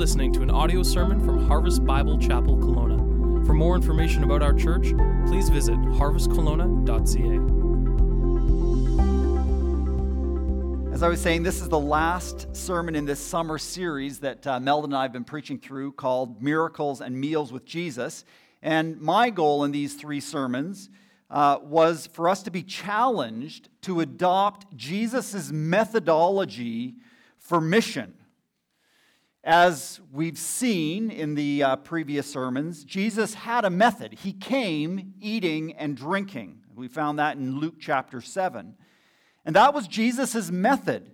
listening to an audio sermon from Harvest Bible Chapel Kelowna. For more information about our church, please visit harvestkelowna.ca. As I was saying, this is the last sermon in this summer series that uh, and I have been preaching through called Miracles and Meals with Jesus. And my goal in these three sermons uh, was for us to be challenged to adopt Jesus' methodology for mission. As we've seen in the uh, previous sermons, Jesus had a method. He came eating and drinking. We found that in Luke chapter 7. And that was Jesus' method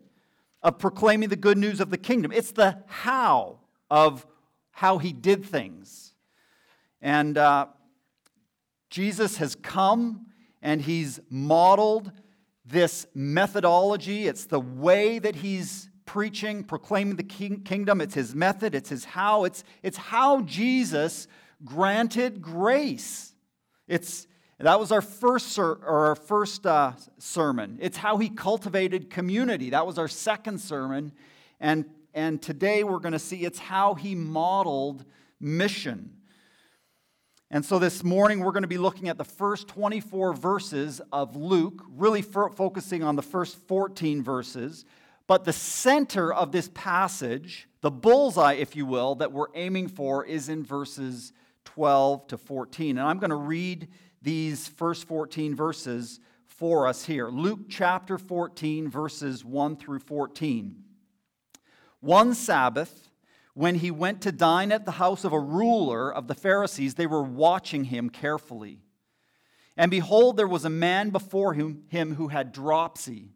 of proclaiming the good news of the kingdom. It's the how of how he did things. And uh, Jesus has come and he's modeled this methodology. It's the way that he's preaching, proclaiming the king, kingdom. It's his method, it's his how. It's, it's how Jesus granted grace. It's, that was our first, ser- or our first uh, sermon. It's how he cultivated community. That was our second sermon. And, and today we're going to see it's how he modeled mission. And so this morning we're going to be looking at the first 24 verses of Luke, really focusing on the first 14 verses. But the center of this passage, the bullseye, if you will, that we're aiming for is in verses 12 to 14. And I'm going to read these first 14 verses for us here. Luke chapter 14, verses 1 through 14. One Sabbath, when he went to dine at the house of a ruler of the Pharisees, they were watching him carefully. And behold, there was a man before him, him who had dropsy.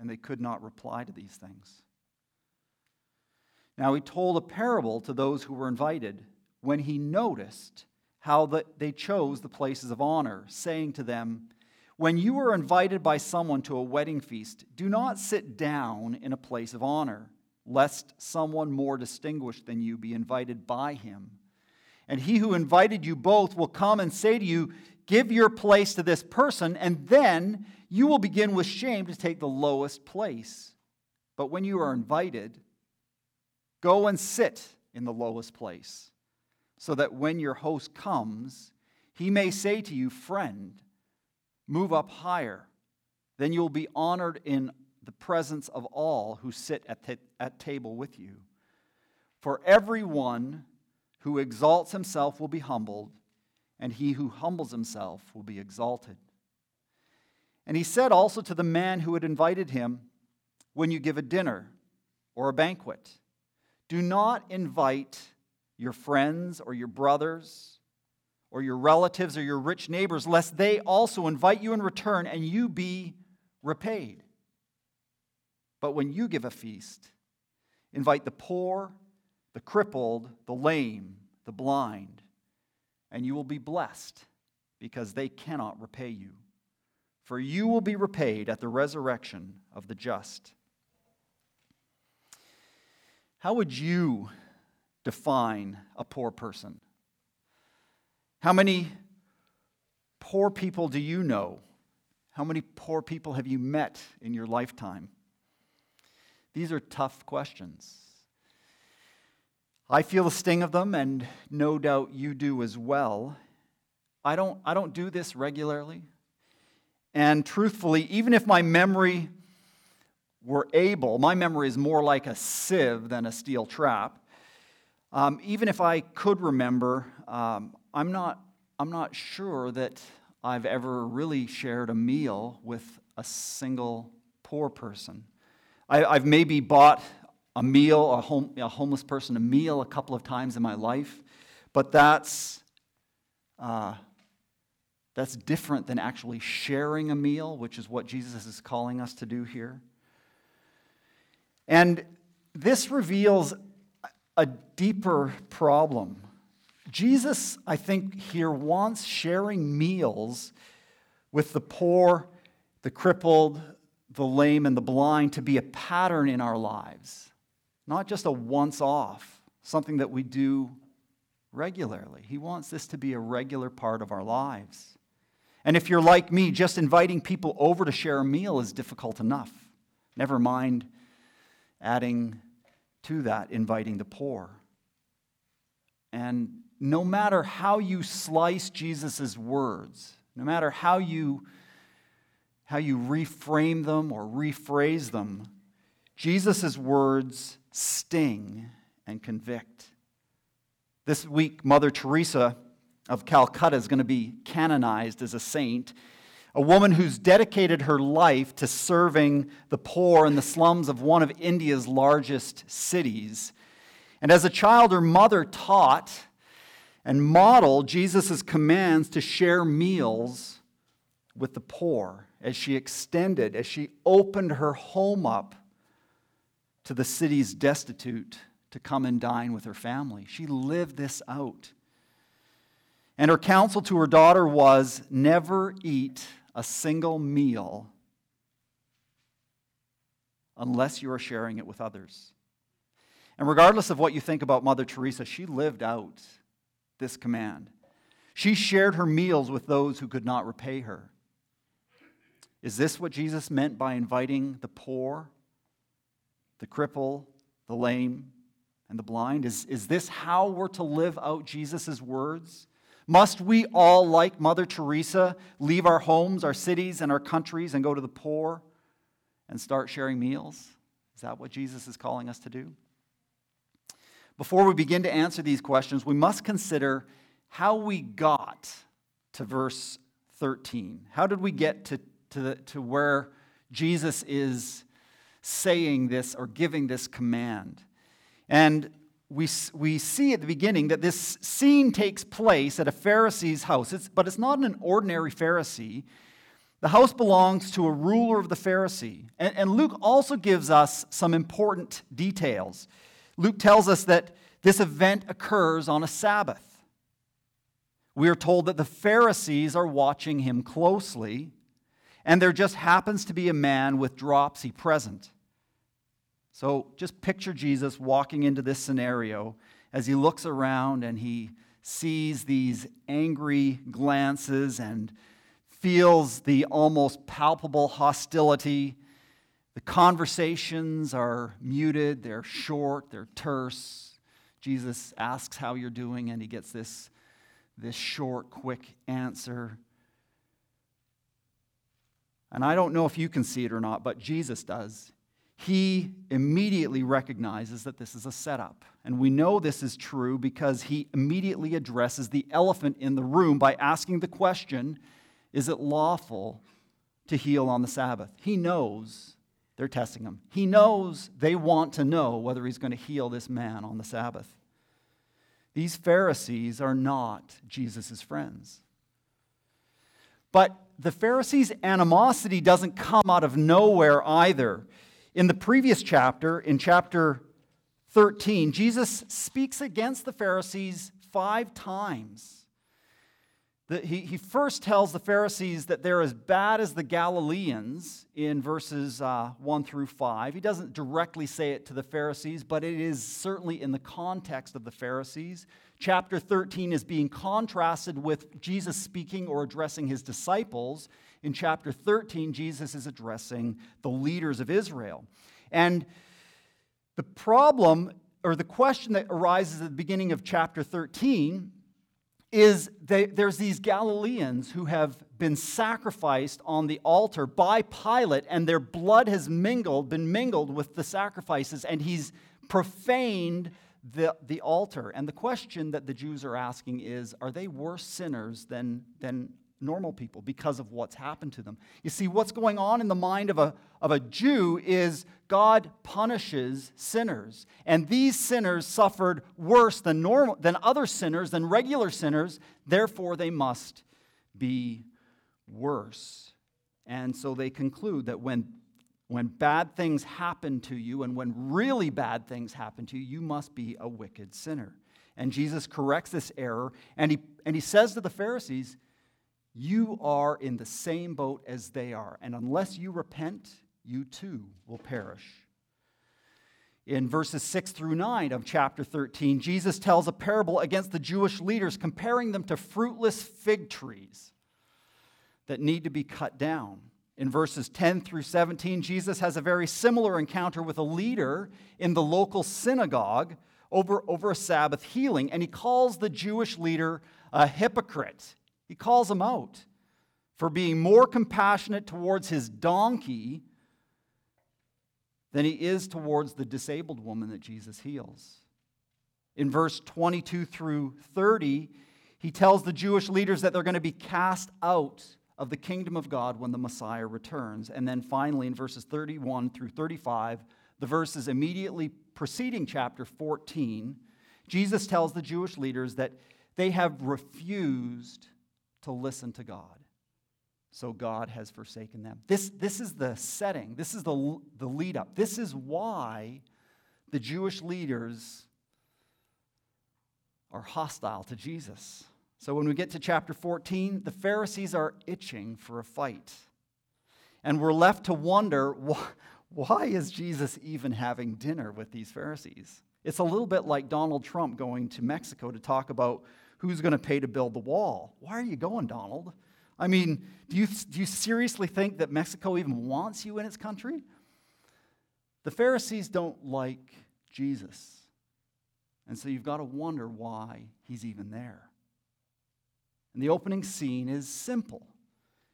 And they could not reply to these things. Now he told a parable to those who were invited when he noticed how the, they chose the places of honor, saying to them, When you are invited by someone to a wedding feast, do not sit down in a place of honor, lest someone more distinguished than you be invited by him. And he who invited you both will come and say to you, Give your place to this person, and then you will begin with shame to take the lowest place. But when you are invited, go and sit in the lowest place, so that when your host comes, he may say to you, Friend, move up higher. Then you'll be honored in the presence of all who sit at, t- at table with you. For everyone who exalts himself will be humbled, and he who humbles himself will be exalted. And he said also to the man who had invited him, When you give a dinner or a banquet, do not invite your friends or your brothers or your relatives or your rich neighbors, lest they also invite you in return and you be repaid. But when you give a feast, invite the poor, the crippled, the lame, the blind, and you will be blessed because they cannot repay you for you will be repaid at the resurrection of the just. How would you define a poor person? How many poor people do you know? How many poor people have you met in your lifetime? These are tough questions. I feel the sting of them, and no doubt you do as well. I don't, I don't do this regularly. And truthfully, even if my memory were able, my memory is more like a sieve than a steel trap. Um, even if I could remember, um, I'm, not, I'm not sure that I've ever really shared a meal with a single poor person. I, have maybe bought a meal, a, home, a homeless person, a meal a couple of times in my life, but that's. Uh, that's different than actually sharing a meal, which is what Jesus is calling us to do here. And this reveals a deeper problem. Jesus, I think, here wants sharing meals with the poor, the crippled, the lame, and the blind to be a pattern in our lives, not just a once off, something that we do regularly. He wants this to be a regular part of our lives. And if you're like me, just inviting people over to share a meal is difficult enough. Never mind adding to that, inviting the poor. And no matter how you slice Jesus' words, no matter how you, how you reframe them or rephrase them, Jesus' words sting and convict. This week, Mother Teresa of Calcutta is going to be canonized as a saint, a woman who's dedicated her life to serving the poor in the slums of one of India's largest cities. And as a child, her mother taught and modeled Jesus' commands to share meals with the poor as she extended, as she opened her home up to the city's destitute to come and dine with her family. She lived this out. And her counsel to her daughter was never eat a single meal unless you are sharing it with others. And regardless of what you think about Mother Teresa, she lived out this command. She shared her meals with those who could not repay her. Is this what Jesus meant by inviting the poor, the cripple, the lame, and the blind? Is, is this how we're to live out Jesus' words? Must we all, like Mother Teresa, leave our homes, our cities, and our countries and go to the poor and start sharing meals? Is that what Jesus is calling us to do? Before we begin to answer these questions, we must consider how we got to verse 13. How did we get to, to, the, to where Jesus is saying this or giving this command? And we, we see at the beginning that this scene takes place at a Pharisee's house, it's, but it's not an ordinary Pharisee. The house belongs to a ruler of the Pharisee. And, and Luke also gives us some important details. Luke tells us that this event occurs on a Sabbath. We are told that the Pharisees are watching him closely, and there just happens to be a man with dropsy present. So just picture Jesus walking into this scenario as he looks around and he sees these angry glances and feels the almost palpable hostility. The conversations are muted, they're short, they're terse. Jesus asks how you're doing, and he gets this, this short, quick answer. And I don't know if you can see it or not, but Jesus does he immediately recognizes that this is a setup. And we know this is true because he immediately addresses the elephant in the room by asking the question Is it lawful to heal on the Sabbath? He knows they're testing him. He knows they want to know whether he's going to heal this man on the Sabbath. These Pharisees are not Jesus' friends. But the Pharisees' animosity doesn't come out of nowhere either. In the previous chapter, in chapter 13, Jesus speaks against the Pharisees five times. He, first tells the Pharisees that they're as bad as the Galileans in verses uh, 1 through 5. He doesn't directly say it to the Pharisees, but it is certainly in the context of the Pharisees. Chapter 13 is being contrasted with Jesus speaking or addressing his disciples in chapter 13, Jesus is addressing the leaders of Israel. And the problem, or the question that arises at the beginning of chapter 13, is they, there's these Galileans who have been sacrificed on the altar by Pilate, and their blood has mingled, been mingled with the sacrifices, and he's profaned the, the altar. And the question that the Jews are asking is are they worse sinners than, than normal people because of what's happened to them. You see, what's going on in the mind of a, of a Jew is God punishes sinners. And these sinners suffered worse than, normal, than other sinners, than regular sinners. Therefore, they must be worse. And so they conclude that when, when bad things happen to you and when really bad things happen to you, you must be a wicked sinner. And Jesus corrects this error and he, and he says to the Pharisees, You are in the same boat as they are. And unless you repent, you too will perish. In verses 6 through 9 of chapter 13, Jesus tells a parable against the Jewish leaders, comparing them to fruitless fig trees that need to be cut down. In verses 10 through 17, Jesus has a very similar encounter with a leader in the local synagogue over, over a Sabbath healing, and he calls the Jewish leader a hypocrite. He calls him out for being more compassionate towards his donkey than he is towards the disabled woman that Jesus heals. In verse 22 through 30, he tells the Jewish leaders that they're going to be cast out of the kingdom of God when the Messiah returns. And then finally, in verses 31 through 35, the verses immediately preceding chapter 14, Jesus tells the Jewish leaders that they have refused to listen to God. So God has forsaken them. This, this is the setting, this is the, the lead up. This is why the Jewish leaders are hostile to Jesus. So when we get to chapter 14, the Pharisees are itching for a fight. And we're left to wonder why why is Jesus even having dinner with these Pharisees? It's a little bit like Donald Trump going to Mexico to talk about who's going to pay to build the wall. Why are you going, Donald? I mean, do you, do you seriously think that Mexico even wants you in its country? The Pharisees don't like Jesus. And so you've got to wonder why he's even there. And the opening scene is simple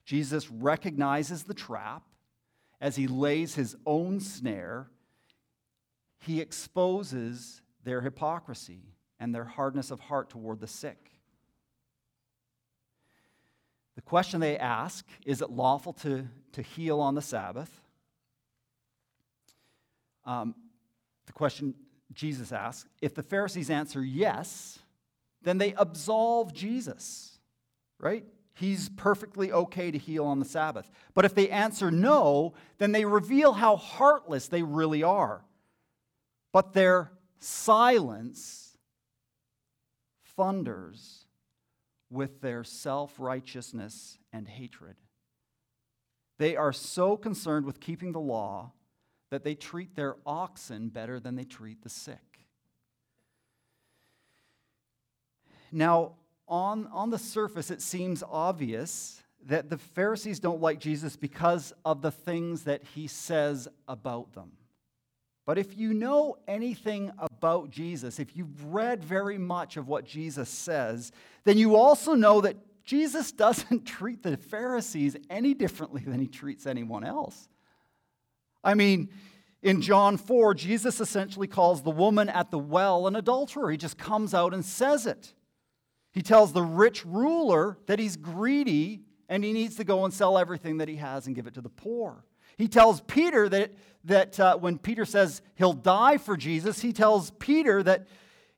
Jesus recognizes the trap as he lays his own snare, he exposes their hypocrisy and their hardness of heart toward the sick. The question they ask is it lawful to, to heal on the Sabbath? Um, the question Jesus asks if the Pharisees answer yes, then they absolve Jesus right? He's perfectly okay to heal on the Sabbath. But if they answer no, then they reveal how heartless they really are. But their silence thunders with their self righteousness and hatred. They are so concerned with keeping the law that they treat their oxen better than they treat the sick. Now, on, on the surface, it seems obvious that the Pharisees don't like Jesus because of the things that he says about them. But if you know anything about Jesus, if you've read very much of what Jesus says, then you also know that Jesus doesn't treat the Pharisees any differently than he treats anyone else. I mean, in John 4, Jesus essentially calls the woman at the well an adulterer. He just comes out and says it. He tells the rich ruler that he's greedy and he needs to go and sell everything that he has and give it to the poor. He tells Peter that, that uh, when Peter says he'll die for Jesus, he tells Peter that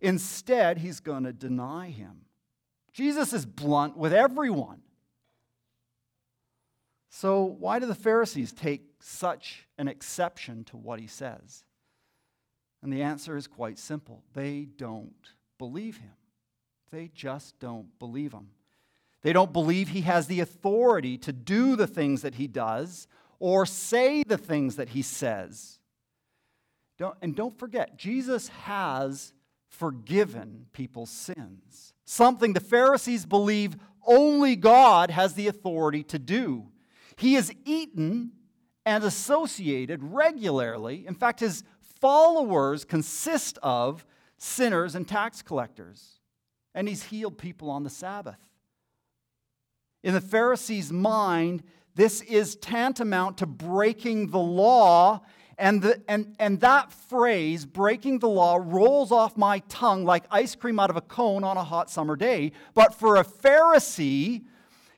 instead he's going to deny him. Jesus is blunt with everyone. So, why do the Pharisees take such an exception to what he says? And the answer is quite simple they don't believe him. They just don't believe him. They don't believe he has the authority to do the things that he does or say the things that he says. Don't, and don't forget, Jesus has forgiven people's sins, something the Pharisees believe only God has the authority to do. He is eaten and associated regularly. In fact, his followers consist of sinners and tax collectors and he's healed people on the Sabbath. In the Pharisees' mind, this is tantamount to breaking the law. And, the, and, and that phrase, breaking the law, rolls off my tongue like ice cream out of a cone on a hot summer day. But for a Pharisee,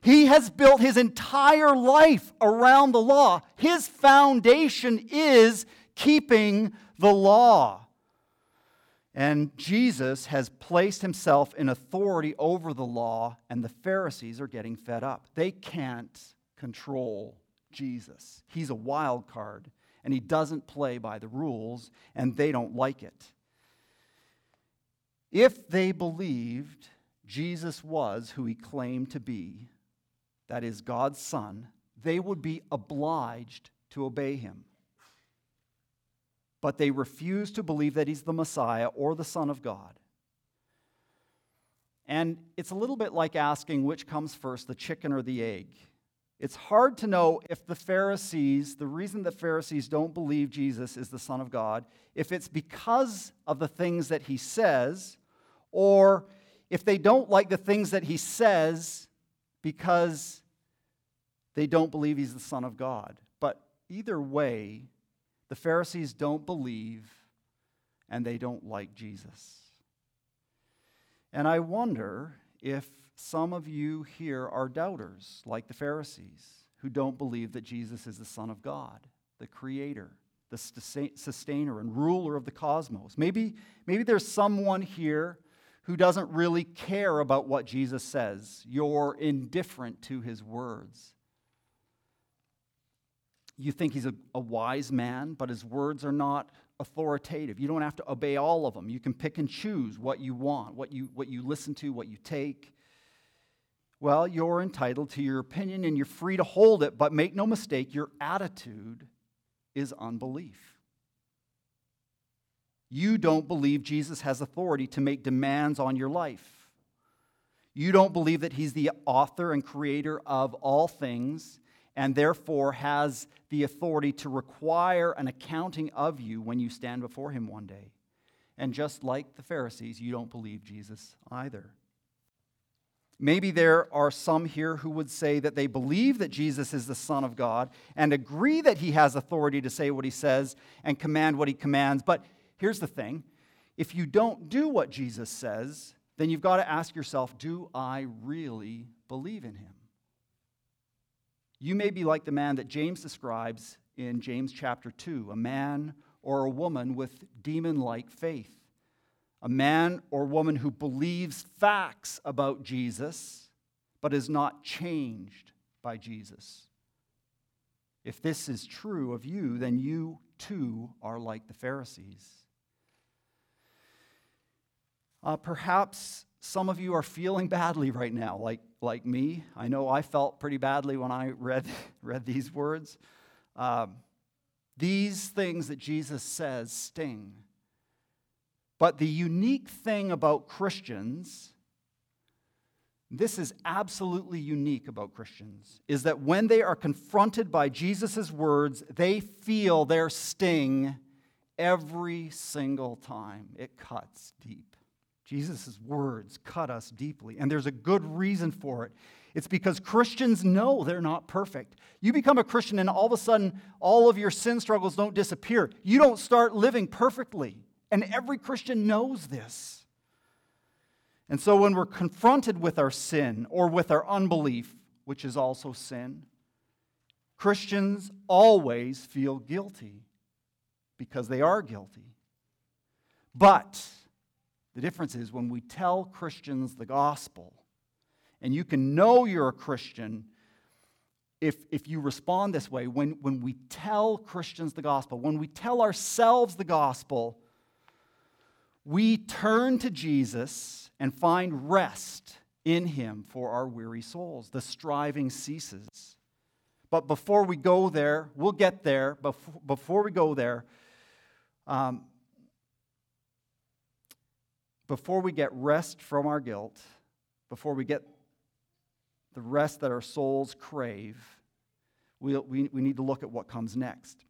he has built his entire life around the law. His foundation is keeping the law. And Jesus has placed himself in authority over the law, and the Pharisees are getting fed up. They can't control Jesus, he's a wild card. and he doesn't play by the rules, and they don't like it. If they believed Jesus was who he claimed to be, that is, God's Son, they would be obliged to obey him. But they refuse to believe that he's the Messiah or the Son of God. And it's a little bit like asking which comes first, the chicken or the egg. It's hard to know if the Pharisees, the reason the Pharisees don't believe Jesus is the Son of God, if it's because of the things that he says, or if they don't like the things that he says because they don't believe he's the Son of God. But either way, the Pharisees don't believe and they don't like Jesus. And I wonder if some of you here are doubters, like the Pharisees, who don't believe that Jesus is the Son of God, the Creator, the sustainer and ruler of the cosmos. Maybe, maybe there's someone here who doesn't really care about what Jesus says. You're indifferent to his words. You think he's a, a wise man, but his words are not authoritative. You don't have to obey all of them. You can pick and choose what you want, what you, what you listen to, what you take. Well, you're entitled to your opinion and you're free to hold it, but make no mistake, your attitude is unbelief. You don't believe Jesus has authority to make demands on your life. You don't believe that he's the author and creator of all things and therefore has the authority to require an accounting of you when you stand before him one day. And just like the Pharisees, you don't believe Jesus either. Maybe there are some here who would say that they believe that Jesus is the Son of God and agree that he has authority to say what he says and command what he commands. But here's the thing if you don't do what Jesus says, then you've got to ask yourself do I really believe in him? You may be like the man that James describes in James chapter 2 a man or a woman with demon like faith. A man or woman who believes facts about Jesus but is not changed by Jesus. If this is true of you, then you too are like the Pharisees. Uh, perhaps some of you are feeling badly right now, like, like me. I know I felt pretty badly when I read, read these words. Um, these things that Jesus says sting. But the unique thing about Christians, this is absolutely unique about Christians, is that when they are confronted by Jesus' words, they feel their sting every single time. It cuts deep. Jesus' words cut us deeply, and there's a good reason for it. It's because Christians know they're not perfect. You become a Christian, and all of a sudden, all of your sin struggles don't disappear. You don't start living perfectly. And every Christian knows this. And so, when we're confronted with our sin or with our unbelief, which is also sin, Christians always feel guilty because they are guilty. But the difference is when we tell Christians the gospel, and you can know you're a Christian if, if you respond this way. When, when we tell Christians the gospel, when we tell ourselves the gospel, we turn to Jesus and find rest in him for our weary souls. The striving ceases. But before we go there, we'll get there. Before, before we go there, um, before we get rest from our guilt, before we get the rest that our souls crave, we, we, we need to look at what comes next.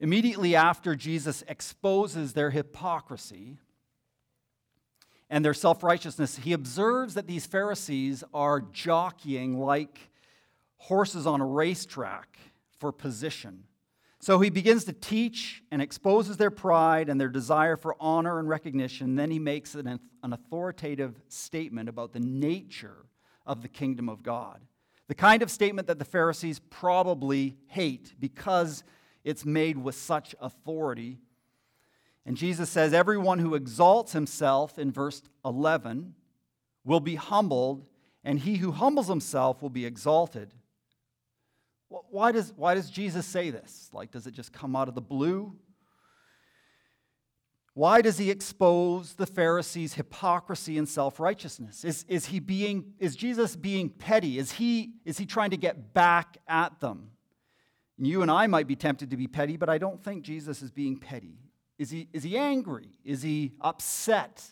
Immediately after Jesus exposes their hypocrisy and their self righteousness, he observes that these Pharisees are jockeying like horses on a racetrack for position. So he begins to teach and exposes their pride and their desire for honor and recognition. Then he makes an, an authoritative statement about the nature of the kingdom of God. The kind of statement that the Pharisees probably hate because it's made with such authority. And Jesus says, Everyone who exalts himself, in verse 11, will be humbled, and he who humbles himself will be exalted. Why does, why does Jesus say this? Like, does it just come out of the blue? Why does he expose the Pharisees' hypocrisy and self-righteousness? Is, is, he being, is Jesus being petty? Is he, is he trying to get back at them? You and I might be tempted to be petty, but I don't think Jesus is being petty. Is he, is he angry? Is he upset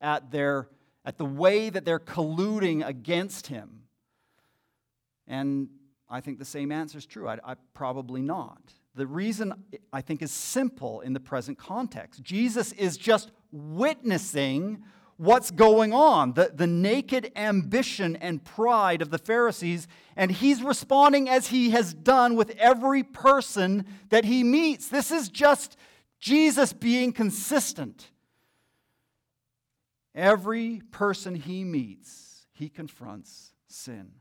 at, their, at the way that they're colluding against him? And I think the same answer is true. I, I probably not. The reason I think is simple in the present context. Jesus is just witnessing what's going on, the, the naked ambition and pride of the Pharisees, and he's responding as he has done with every person that he meets. This is just Jesus being consistent. Every person he meets, he confronts sin.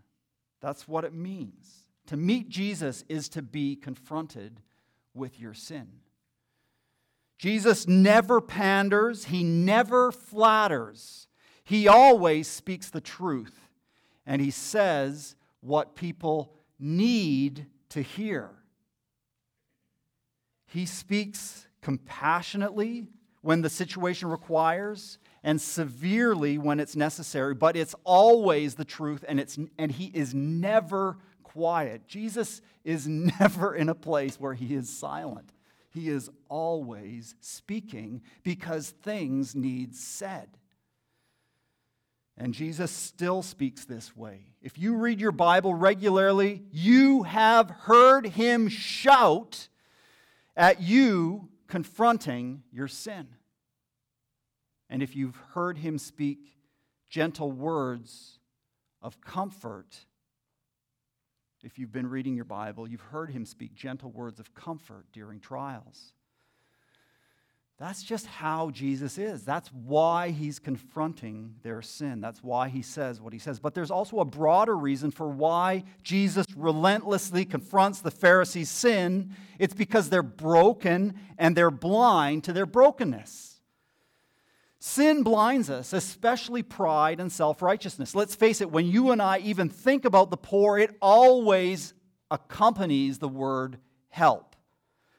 That's what it means. To meet Jesus is to be confronted with your sin. Jesus never panders, he never flatters. He always speaks the truth, and he says what people need to hear. He speaks compassionately when the situation requires and severely when it's necessary, but it's always the truth and, it's, and he is never quiet. Jesus is never in a place where he is silent. He is always speaking because things need said. And Jesus still speaks this way. If you read your Bible regularly, you have heard him shout at you confronting your sin. And if you've heard him speak gentle words of comfort if you've been reading your Bible, you've heard him speak gentle words of comfort during trials. That's just how Jesus is. That's why he's confronting their sin. That's why he says what he says. But there's also a broader reason for why Jesus relentlessly confronts the Pharisees' sin. It's because they're broken and they're blind to their brokenness. Sin blinds us, especially pride and self righteousness. Let's face it, when you and I even think about the poor, it always accompanies the word help.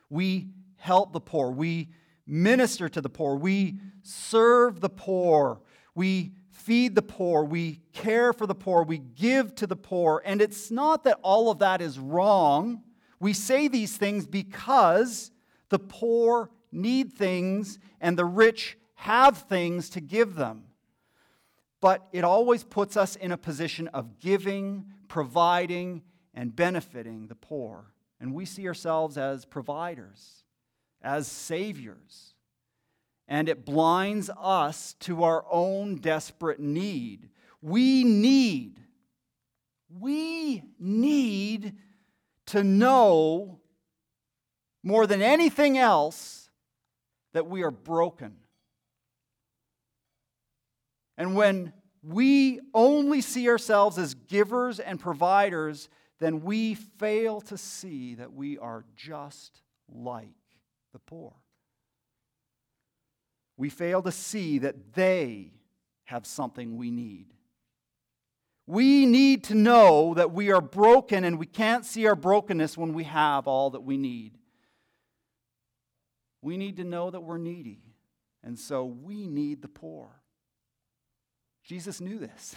We help the poor, we minister to the poor, we serve the poor, we feed the poor, we care for the poor, we give to the poor. And it's not that all of that is wrong. We say these things because the poor need things and the rich have things to give them. But it always puts us in a position of giving, providing, and benefiting the poor. And we see ourselves as providers, as saviors. And it blinds us to our own desperate need. We need, we need to know more than anything else that we are broken and when we only see ourselves as givers and providers, then we fail to see that we are just like the poor. We fail to see that they have something we need. We need to know that we are broken and we can't see our brokenness when we have all that we need. We need to know that we're needy, and so we need the poor. Jesus knew this.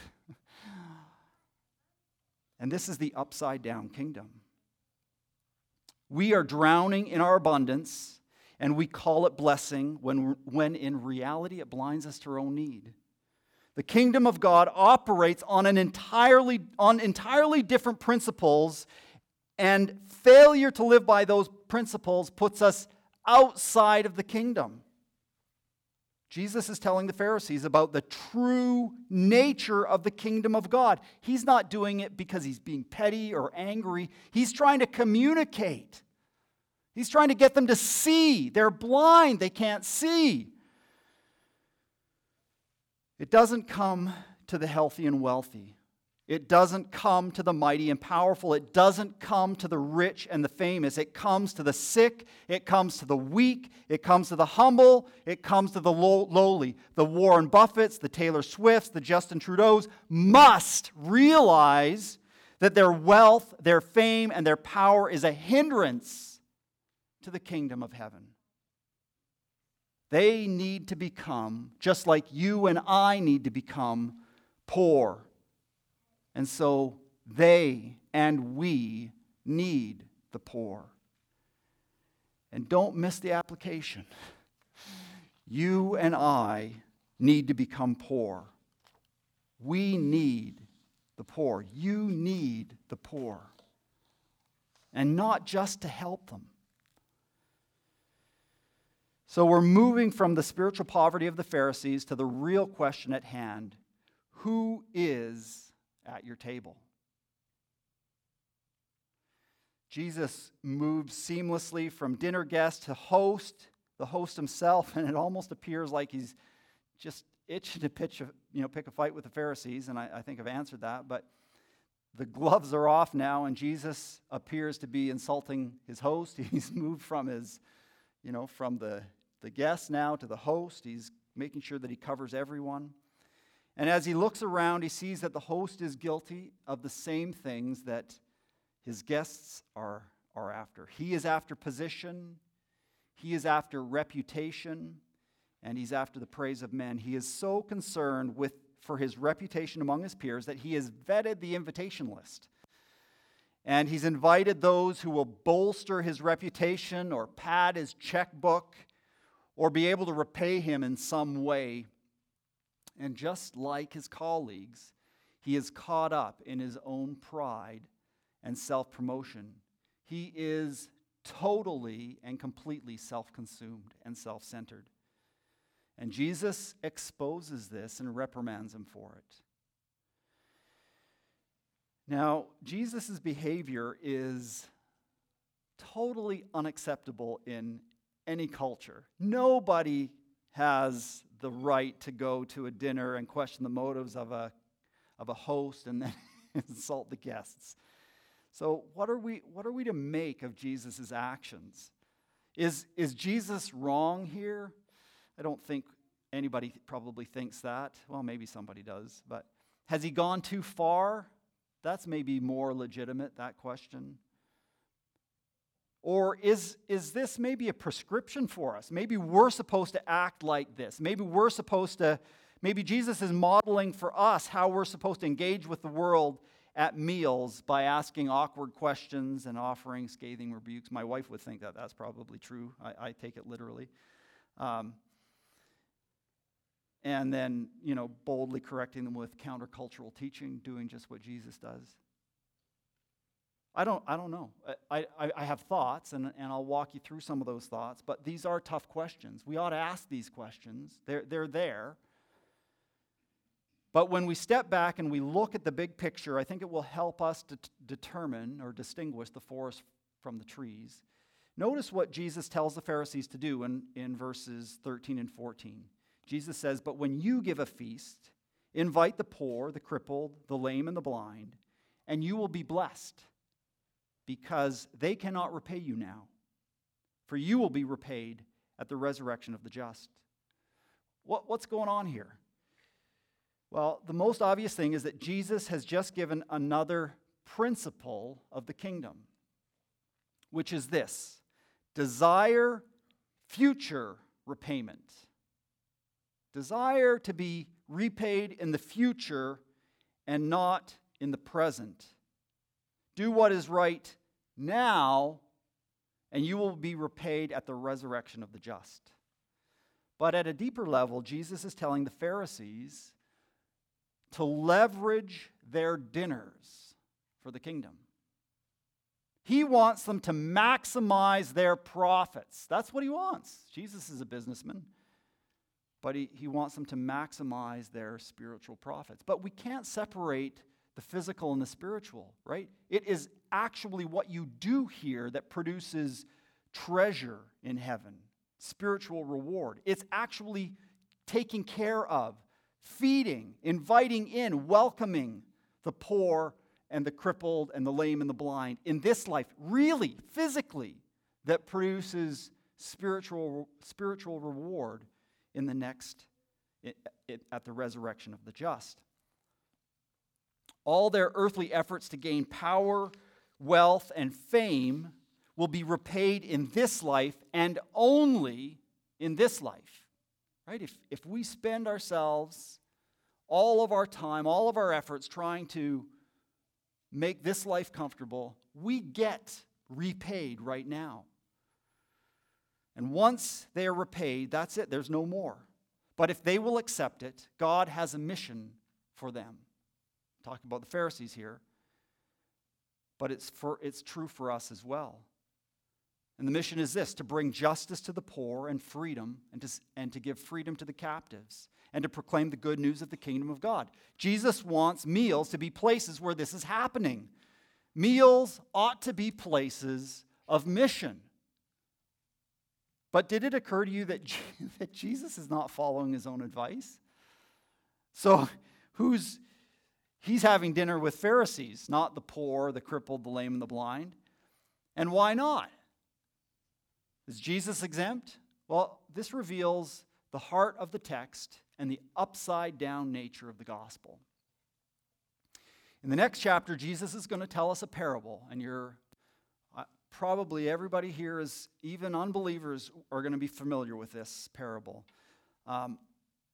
and this is the upside down kingdom. We are drowning in our abundance, and we call it blessing when, when in reality it blinds us to our own need. The kingdom of God operates on an entirely on entirely different principles, and failure to live by those principles puts us outside of the kingdom. Jesus is telling the Pharisees about the true nature of the kingdom of God. He's not doing it because he's being petty or angry. He's trying to communicate. He's trying to get them to see. They're blind, they can't see. It doesn't come to the healthy and wealthy. It doesn't come to the mighty and powerful. It doesn't come to the rich and the famous. It comes to the sick. It comes to the weak. It comes to the humble. It comes to the lowly. The Warren Buffetts, the Taylor Swifts, the Justin Trudeaus must realize that their wealth, their fame, and their power is a hindrance to the kingdom of heaven. They need to become, just like you and I need to become, poor. And so they and we need the poor. And don't miss the application. You and I need to become poor. We need the poor. You need the poor. And not just to help them. So we're moving from the spiritual poverty of the Pharisees to the real question at hand who is at your table? Jesus moves seamlessly from dinner guest to host, the host himself, and it almost appears like he's just itching to pitch a, you know, pick a fight with the Pharisees, and I, I think I've answered that. But the gloves are off now, and Jesus appears to be insulting his host. He's moved from his, you know, from the, the guest now to the host. He's making sure that he covers everyone. And as he looks around, he sees that the host is guilty of the same things that his guests are, are after. He is after position, he is after reputation, and he's after the praise of men. He is so concerned with for his reputation among his peers that he has vetted the invitation list. And he's invited those who will bolster his reputation or pad his checkbook or be able to repay him in some way. And just like his colleagues, he is caught up in his own pride and self promotion. He is totally and completely self consumed and self centered. And Jesus exposes this and reprimands him for it. Now, Jesus' behavior is totally unacceptable in any culture. Nobody has the right to go to a dinner and question the motives of a, of a host and then insult the guests. So, what are we, what are we to make of Jesus' actions? Is, is Jesus wrong here? I don't think anybody probably thinks that. Well, maybe somebody does. But has he gone too far? That's maybe more legitimate, that question. Or is, is this maybe a prescription for us? Maybe we're supposed to act like this. Maybe we're supposed to, maybe Jesus is modeling for us how we're supposed to engage with the world at meals by asking awkward questions and offering scathing rebukes. My wife would think that that's probably true. I, I take it literally. Um, and then, you know, boldly correcting them with countercultural teaching, doing just what Jesus does. I don't, I don't know. I, I, I have thoughts, and, and I'll walk you through some of those thoughts, but these are tough questions. We ought to ask these questions. They're, they're there. But when we step back and we look at the big picture, I think it will help us to t- determine or distinguish the forest from the trees. Notice what Jesus tells the Pharisees to do in, in verses 13 and 14. Jesus says, But when you give a feast, invite the poor, the crippled, the lame, and the blind, and you will be blessed, because they cannot repay you now, for you will be repaid at the resurrection of the just. What, what's going on here? Well, the most obvious thing is that Jesus has just given another principle of the kingdom, which is this desire future repayment. Desire to be repaid in the future and not in the present. Do what is right now, and you will be repaid at the resurrection of the just. But at a deeper level, Jesus is telling the Pharisees to leverage their dinners for the kingdom. He wants them to maximize their profits. That's what he wants. Jesus is a businessman, but he, he wants them to maximize their spiritual profits. But we can't separate the physical and the spiritual, right? It is actually what you do here that produces treasure in heaven, spiritual reward. It's actually taking care of feeding, inviting in, welcoming the poor and the crippled and the lame and the blind in this life, really, physically, that produces spiritual, spiritual reward in the next, at the resurrection of the just. All their earthly efforts to gain power, wealth, and fame will be repaid in this life and only in this life. Right? If, if we spend ourselves, all of our time, all of our efforts trying to make this life comfortable, we get repaid right now. And once they are repaid, that's it, there's no more. But if they will accept it, God has a mission for them. Talking about the Pharisees here. But it's, for, it's true for us as well. And the mission is this to bring justice to the poor and freedom, and to, and to give freedom to the captives, and to proclaim the good news of the kingdom of God. Jesus wants meals to be places where this is happening. Meals ought to be places of mission. But did it occur to you that, that Jesus is not following his own advice? So, who's he's having dinner with Pharisees, not the poor, the crippled, the lame, and the blind. And why not? Is Jesus exempt? Well, this reveals the heart of the text and the upside down nature of the gospel. In the next chapter, Jesus is going to tell us a parable, and you're probably everybody here is, even unbelievers, are going to be familiar with this parable um,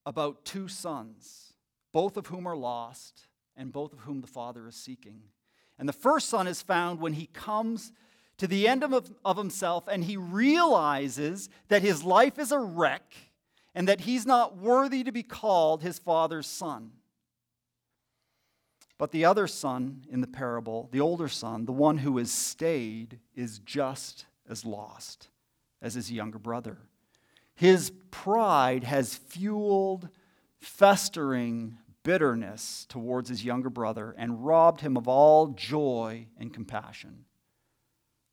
about two sons, both of whom are lost and both of whom the father is seeking. And the first son is found when he comes to the end of, of himself and he realizes that his life is a wreck and that he's not worthy to be called his father's son. But the other son in the parable, the older son, the one who has stayed, is just as lost as his younger brother. His pride has fueled festering bitterness towards his younger brother and robbed him of all joy and compassion.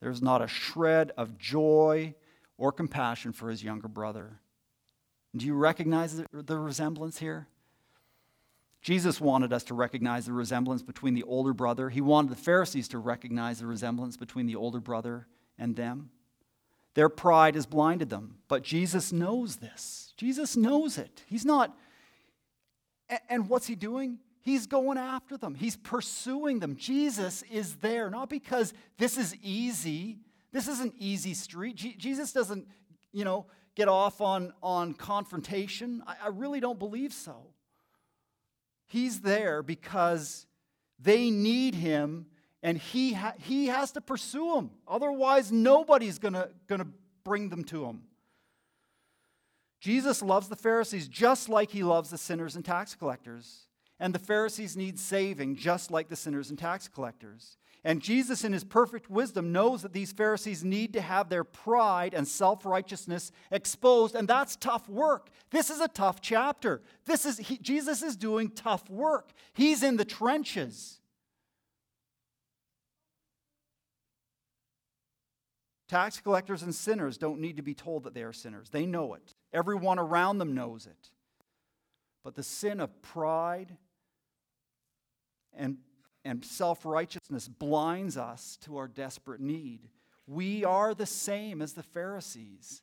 There's not a shred of joy or compassion for his younger brother. Do you recognize the resemblance here? Jesus wanted us to recognize the resemblance between the older brother. He wanted the Pharisees to recognize the resemblance between the older brother and them. Their pride has blinded them, but Jesus knows this. Jesus knows it. He's not. And what's he doing? He's going after them, he's pursuing them. Jesus is there, not because this is easy. This is an easy street. Jesus doesn't, you know, get off on, on confrontation. I, I really don't believe so. He's there because they need him and he, ha- he has to pursue them. Otherwise, nobody's going to bring them to him. Jesus loves the Pharisees just like he loves the sinners and tax collectors. And the Pharisees need saving just like the sinners and tax collectors. And Jesus, in his perfect wisdom, knows that these Pharisees need to have their pride and self righteousness exposed, and that's tough work. This is a tough chapter. This is, he, Jesus is doing tough work, he's in the trenches. Tax collectors and sinners don't need to be told that they are sinners. They know it. Everyone around them knows it. But the sin of pride and and self righteousness blinds us to our desperate need. We are the same as the Pharisees.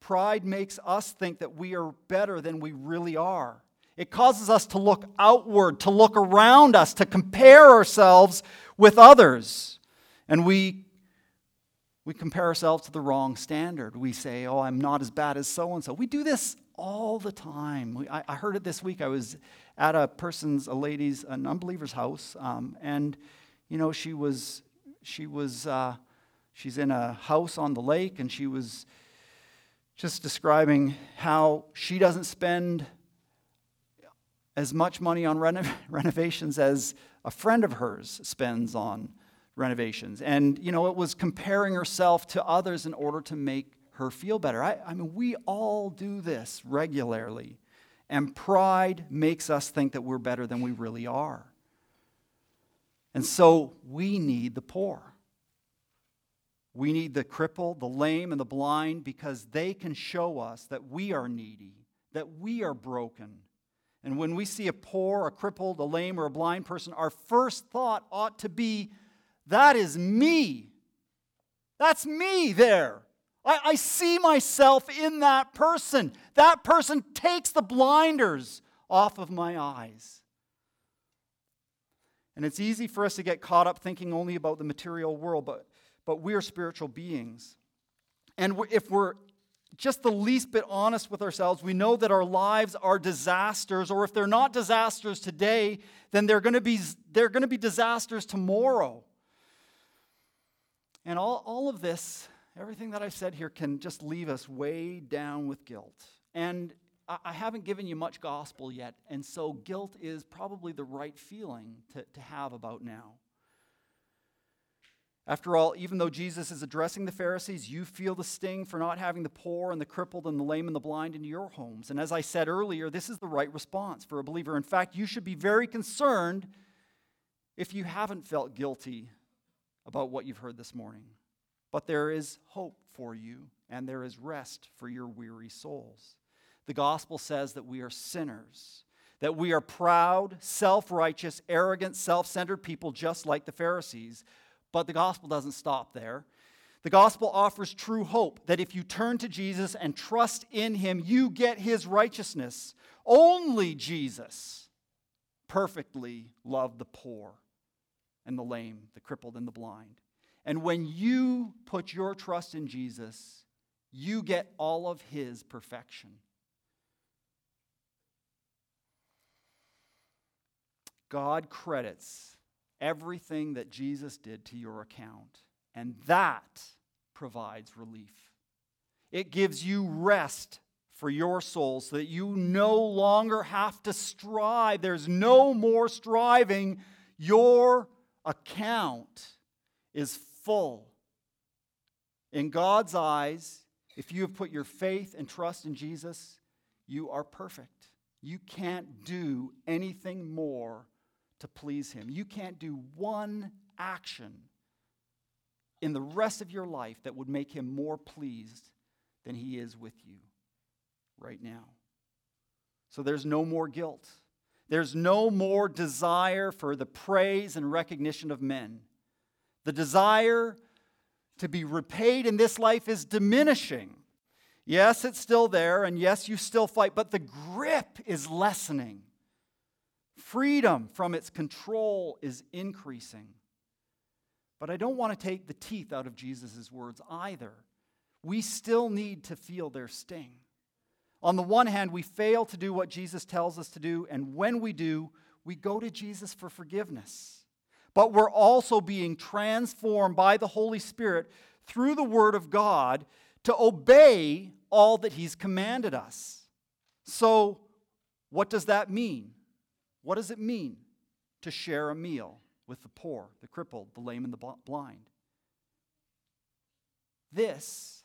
Pride makes us think that we are better than we really are. It causes us to look outward, to look around us, to compare ourselves with others. And we, we compare ourselves to the wrong standard. We say, oh, I'm not as bad as so and so. We do this all the time. We, I, I, heard it this week. I was at a person's, a lady's, an unbeliever's house, um, and you know she was, she was, uh, she's in a house on the lake, and she was just describing how she doesn't spend as much money on reno- renovations as a friend of hers spends on renovations. And, you know, it was comparing herself to others in order to make her feel better. I, I mean, we all do this regularly. And pride makes us think that we're better than we really are. And so we need the poor. We need the crippled, the lame, and the blind because they can show us that we are needy, that we are broken. And when we see a poor, a crippled, a lame, or a blind person, our first thought ought to be, that is me. That's me there. I, I see myself in that person. That person takes the blinders off of my eyes. And it's easy for us to get caught up thinking only about the material world, but, but we are spiritual beings. And if we're just the least bit honest with ourselves, we know that our lives are disasters, or if they're not disasters today, then they're going to be, they're going to be disasters tomorrow. And all, all of this, everything that I've said here, can just leave us way down with guilt. And I, I haven't given you much gospel yet, and so guilt is probably the right feeling to, to have about now. After all, even though Jesus is addressing the Pharisees, you feel the sting for not having the poor and the crippled and the lame and the blind into your homes. And as I said earlier, this is the right response for a believer. In fact, you should be very concerned if you haven't felt guilty about what you've heard this morning. But there is hope for you, and there is rest for your weary souls. The gospel says that we are sinners, that we are proud, self righteous, arrogant, self centered people just like the Pharisees but the gospel doesn't stop there. The gospel offers true hope that if you turn to Jesus and trust in him, you get his righteousness. Only Jesus perfectly loved the poor and the lame, the crippled and the blind. And when you put your trust in Jesus, you get all of his perfection. God credits everything that Jesus did to your account. And that provides relief. It gives you rest for your soul so that you no longer have to strive. There's no more striving. Your account is full. In God's eyes, if you have put your faith and trust in Jesus, you are perfect. You can't do anything more to please Him. You can't do one action in the rest of your life that would make Him more pleased than He is with you right now. So there's no more guilt. There's no more desire for the praise and recognition of men. The desire to be repaid in this life is diminishing. Yes, it's still there, and yes, you still fight, but the grip is lessening. Freedom from its control is increasing. But I don't want to take the teeth out of Jesus' words either. We still need to feel their sting. On the one hand, we fail to do what Jesus tells us to do, and when we do, we go to Jesus for forgiveness. But we're also being transformed by the Holy Spirit through the Word of God to obey all that He's commanded us. So, what does that mean? What does it mean to share a meal with the poor, the crippled, the lame, and the blind? This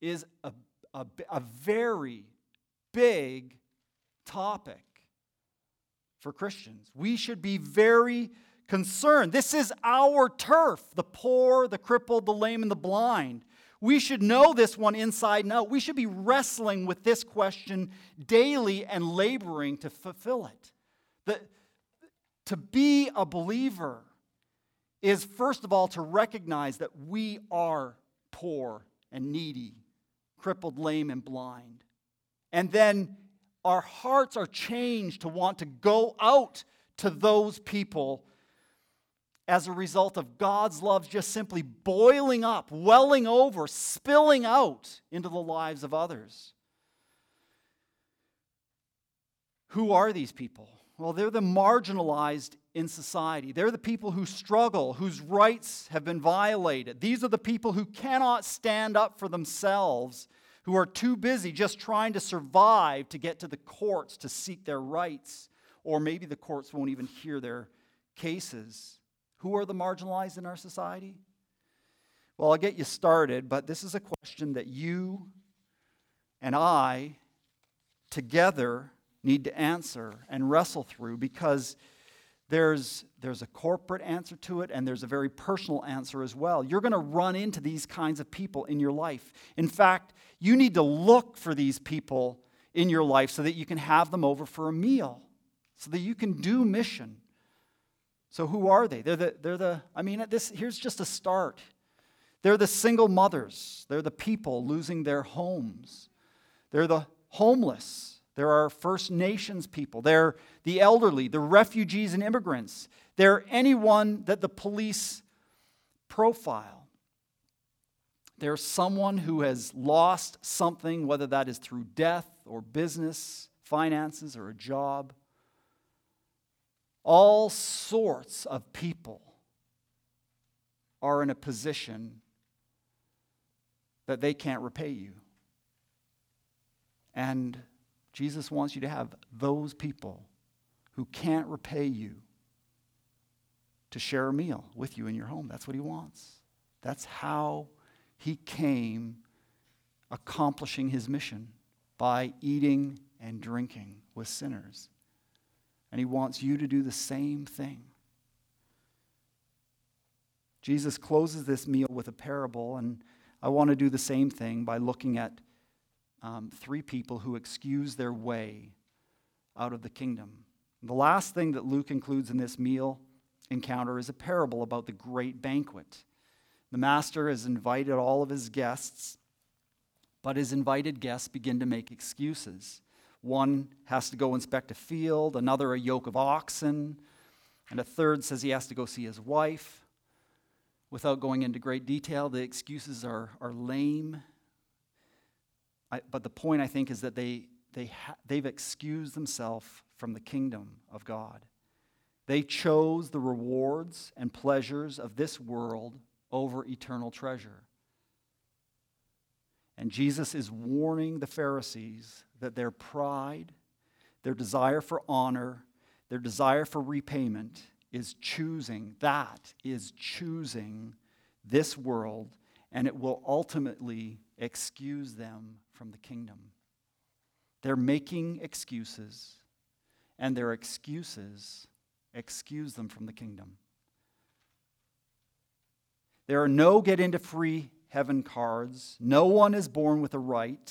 is a, a, a very big topic for Christians. We should be very concerned. This is our turf the poor, the crippled, the lame, and the blind. We should know this one inside and out. We should be wrestling with this question daily and laboring to fulfill it. The, to be a believer is, first of all, to recognize that we are poor and needy, crippled, lame, and blind. And then our hearts are changed to want to go out to those people as a result of God's love just simply boiling up, welling over, spilling out into the lives of others. Who are these people? Well, they're the marginalized in society. They're the people who struggle, whose rights have been violated. These are the people who cannot stand up for themselves, who are too busy just trying to survive to get to the courts to seek their rights, or maybe the courts won't even hear their cases. Who are the marginalized in our society? Well, I'll get you started, but this is a question that you and I together need to answer and wrestle through because there's, there's a corporate answer to it and there's a very personal answer as well. You're going to run into these kinds of people in your life. In fact, you need to look for these people in your life so that you can have them over for a meal, so that you can do mission. So, who are they? They're the, they're the I mean, this, here's just a start. They're the single mothers, they're the people losing their homes, they're the homeless, There are First Nations people. They're the elderly, the refugees and immigrants. They're anyone that the police profile. There's someone who has lost something, whether that is through death or business, finances, or a job. All sorts of people are in a position that they can't repay you. And Jesus wants you to have those people who can't repay you to share a meal with you in your home. That's what he wants. That's how he came accomplishing his mission by eating and drinking with sinners. And he wants you to do the same thing. Jesus closes this meal with a parable, and I want to do the same thing by looking at um, three people who excuse their way out of the kingdom. The last thing that Luke includes in this meal encounter is a parable about the great banquet. The master has invited all of his guests, but his invited guests begin to make excuses. One has to go inspect a field, another, a yoke of oxen, and a third says he has to go see his wife. Without going into great detail, the excuses are, are lame. I, but the point, I think, is that they, they ha- they've excused themselves from the kingdom of God. They chose the rewards and pleasures of this world over eternal treasure. And Jesus is warning the Pharisees that their pride, their desire for honor, their desire for repayment is choosing, that is choosing this world, and it will ultimately excuse them from the kingdom. They're making excuses, and their excuses excuse them from the kingdom. There are no get into free heaven cards. No one is born with a right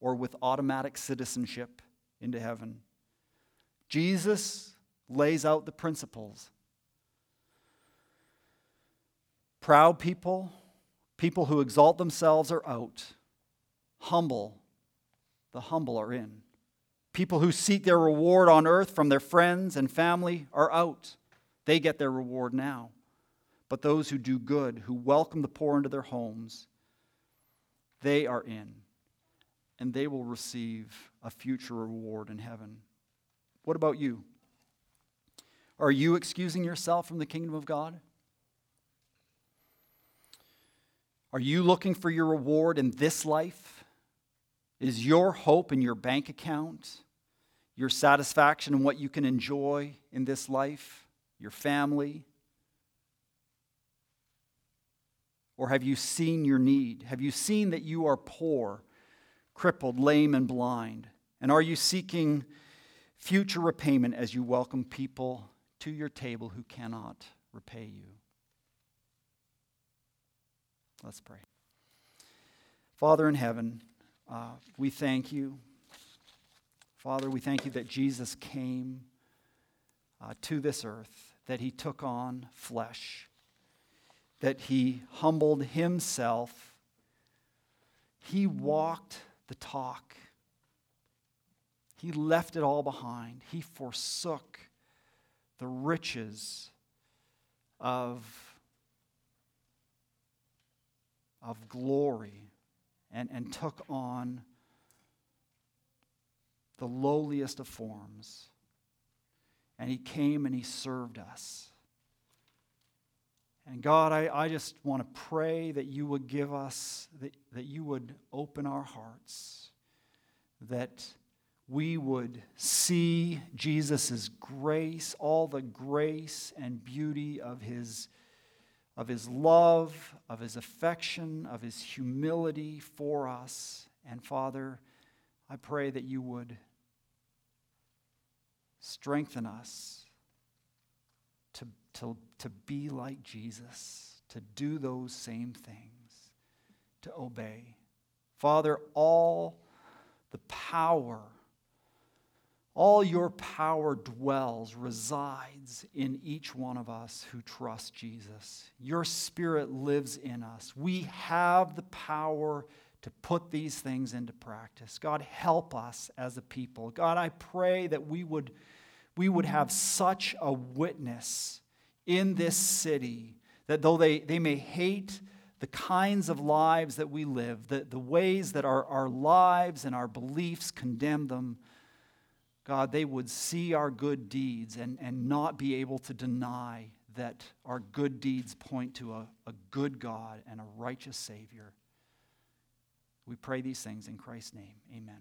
or with automatic citizenship into heaven. Jesus lays out the principles. Proud people, people who exalt themselves, are out. Humble, the humble are in. People who seek their reward on earth from their friends and family are out. They get their reward now. But those who do good, who welcome the poor into their homes, they are in. And they will receive a future reward in heaven. What about you? Are you excusing yourself from the kingdom of God? Are you looking for your reward in this life? Is your hope in your bank account? your satisfaction in what you can enjoy in this life, your family? Or have you seen your need? Have you seen that you are poor, crippled, lame, and blind? And are you seeking future repayment as you welcome people to your table who cannot repay you? Let's pray. Father in heaven, uh, we thank you Father, we thank you that Jesus came uh, to this earth, that he took on flesh, that he humbled himself. He walked the talk. He left it all behind. He forsook the riches of, of glory and, and took on the lowliest of forms. And he came and he served us. And God, I, I just want to pray that you would give us, that, that you would open our hearts, that we would see Jesus' grace, all the grace and beauty of his, of his love, of his affection, of his humility for us. And Father, I pray that you would Strengthen us to, to, to be like Jesus, to do those same things, to obey. Father, all the power, all your power dwells, resides in each one of us who trust Jesus. Your spirit lives in us. We have the power to put these things into practice. God, help us as a people. God, I pray that we would, we would have such a witness in this city that though they, they may hate the kinds of lives that we live, the, the ways that our, our lives and our beliefs condemn them, God, they would see our good deeds and, and not be able to deny that our good deeds point to a, a good God and a righteous Savior. We pray these things in Christ's name. Amen.